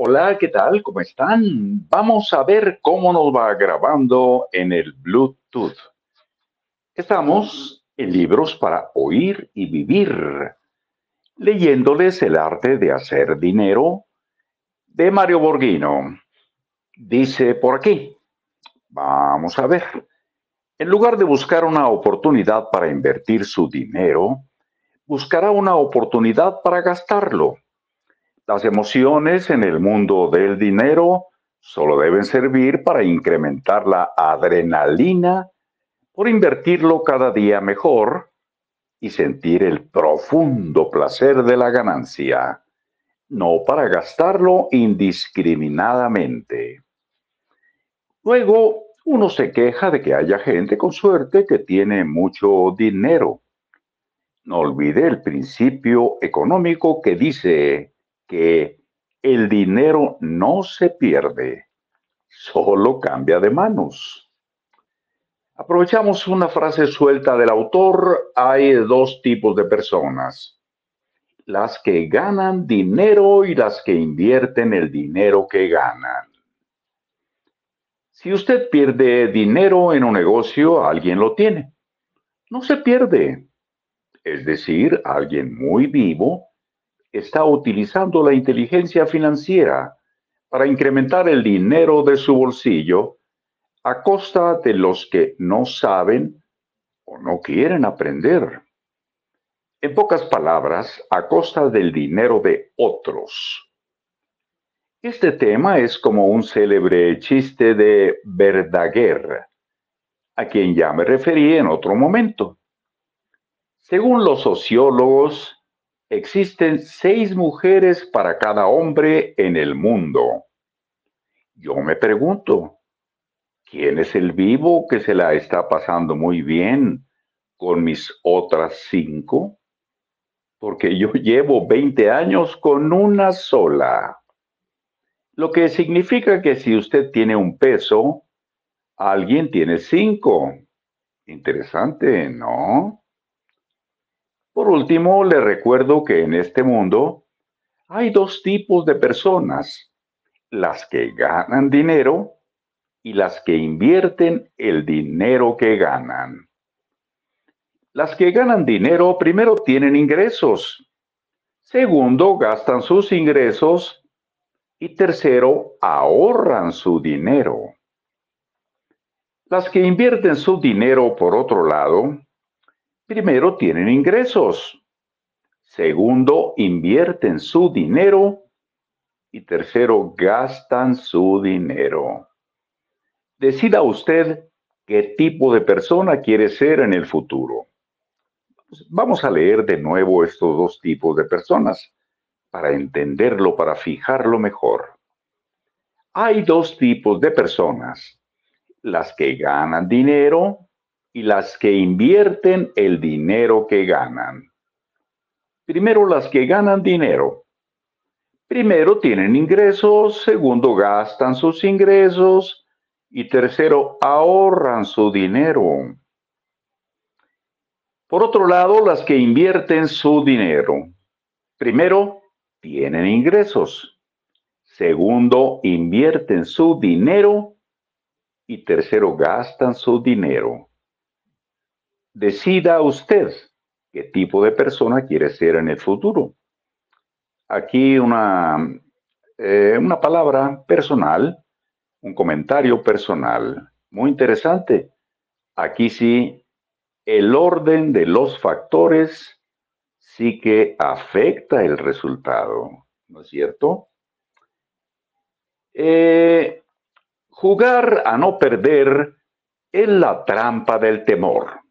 Hola, ¿qué tal? ¿Cómo están? Vamos a ver cómo nos va grabando en el Bluetooth. Estamos en libros para oír y vivir, leyéndoles el arte de hacer dinero de Mario Borghino. Dice por aquí, vamos a ver, en lugar de buscar una oportunidad para invertir su dinero, buscará una oportunidad para gastarlo las emociones en el mundo del dinero solo deben servir para incrementar la adrenalina por invertirlo cada día mejor y sentir el profundo placer de la ganancia, no para gastarlo indiscriminadamente. Luego, uno se queja de que haya gente con suerte que tiene mucho dinero. No olvide el principio económico que dice, que el dinero no se pierde, solo cambia de manos. Aprovechamos una frase suelta del autor. Hay dos tipos de personas. Las que ganan dinero y las que invierten el dinero que ganan. Si usted pierde dinero en un negocio, alguien lo tiene. No se pierde. Es decir, alguien muy vivo está utilizando la inteligencia financiera para incrementar el dinero de su bolsillo a costa de los que no saben o no quieren aprender. En pocas palabras, a costa del dinero de otros. Este tema es como un célebre chiste de Verdaguer, a quien ya me referí en otro momento. Según los sociólogos, Existen seis mujeres para cada hombre en el mundo. Yo me pregunto, ¿quién es el vivo que se la está pasando muy bien con mis otras cinco? Porque yo llevo 20 años con una sola. Lo que significa que si usted tiene un peso, alguien tiene cinco. Interesante, ¿no? Por último, le recuerdo que en este mundo hay dos tipos de personas, las que ganan dinero y las que invierten el dinero que ganan. Las que ganan dinero primero tienen ingresos, segundo gastan sus ingresos y tercero ahorran su dinero. Las que invierten su dinero, por otro lado, Primero, tienen ingresos. Segundo, invierten su dinero. Y tercero, gastan su dinero. Decida usted qué tipo de persona quiere ser en el futuro. Vamos a leer de nuevo estos dos tipos de personas para entenderlo, para fijarlo mejor. Hay dos tipos de personas, las que ganan dinero y las que invierten el dinero que ganan. Primero, las que ganan dinero. Primero, tienen ingresos, segundo, gastan sus ingresos y tercero, ahorran su dinero. Por otro lado, las que invierten su dinero. Primero, tienen ingresos. Segundo, invierten su dinero. Y tercero, gastan su dinero. Decida usted qué tipo de persona quiere ser en el futuro. Aquí una, eh, una palabra personal, un comentario personal, muy interesante. Aquí sí, el orden de los factores sí que afecta el resultado, ¿no es cierto? Eh, jugar a no perder es la trampa del temor.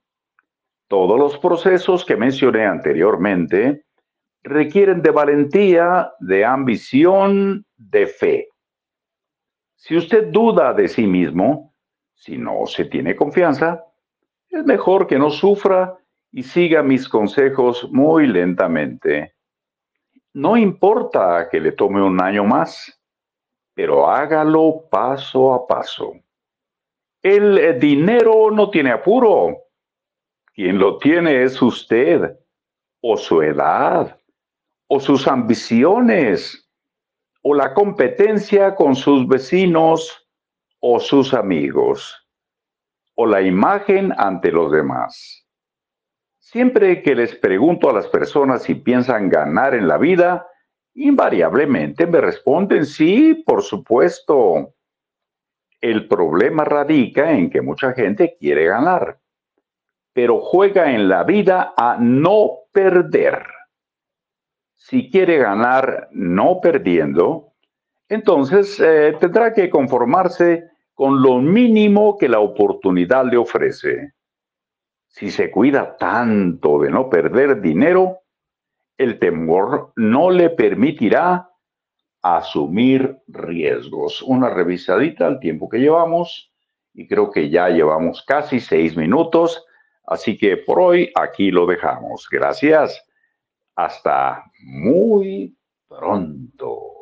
Todos los procesos que mencioné anteriormente requieren de valentía, de ambición, de fe. Si usted duda de sí mismo, si no se tiene confianza, es mejor que no sufra y siga mis consejos muy lentamente. No importa que le tome un año más, pero hágalo paso a paso. El dinero no tiene apuro. Quien lo tiene es usted, o su edad, o sus ambiciones, o la competencia con sus vecinos o sus amigos, o la imagen ante los demás. Siempre que les pregunto a las personas si piensan ganar en la vida, invariablemente me responden sí, por supuesto. El problema radica en que mucha gente quiere ganar, pero juega en la vida a no perder. Si quiere ganar no perdiendo, entonces eh, tendrá que conformarse con lo mínimo que la oportunidad le ofrece. Si se cuida tanto de no perder dinero, el temor no le permitirá asumir riesgos. Una revisadita al tiempo que llevamos y creo que ya llevamos casi seis minutos, así que por hoy aquí lo dejamos. Gracias. Hasta muy pronto.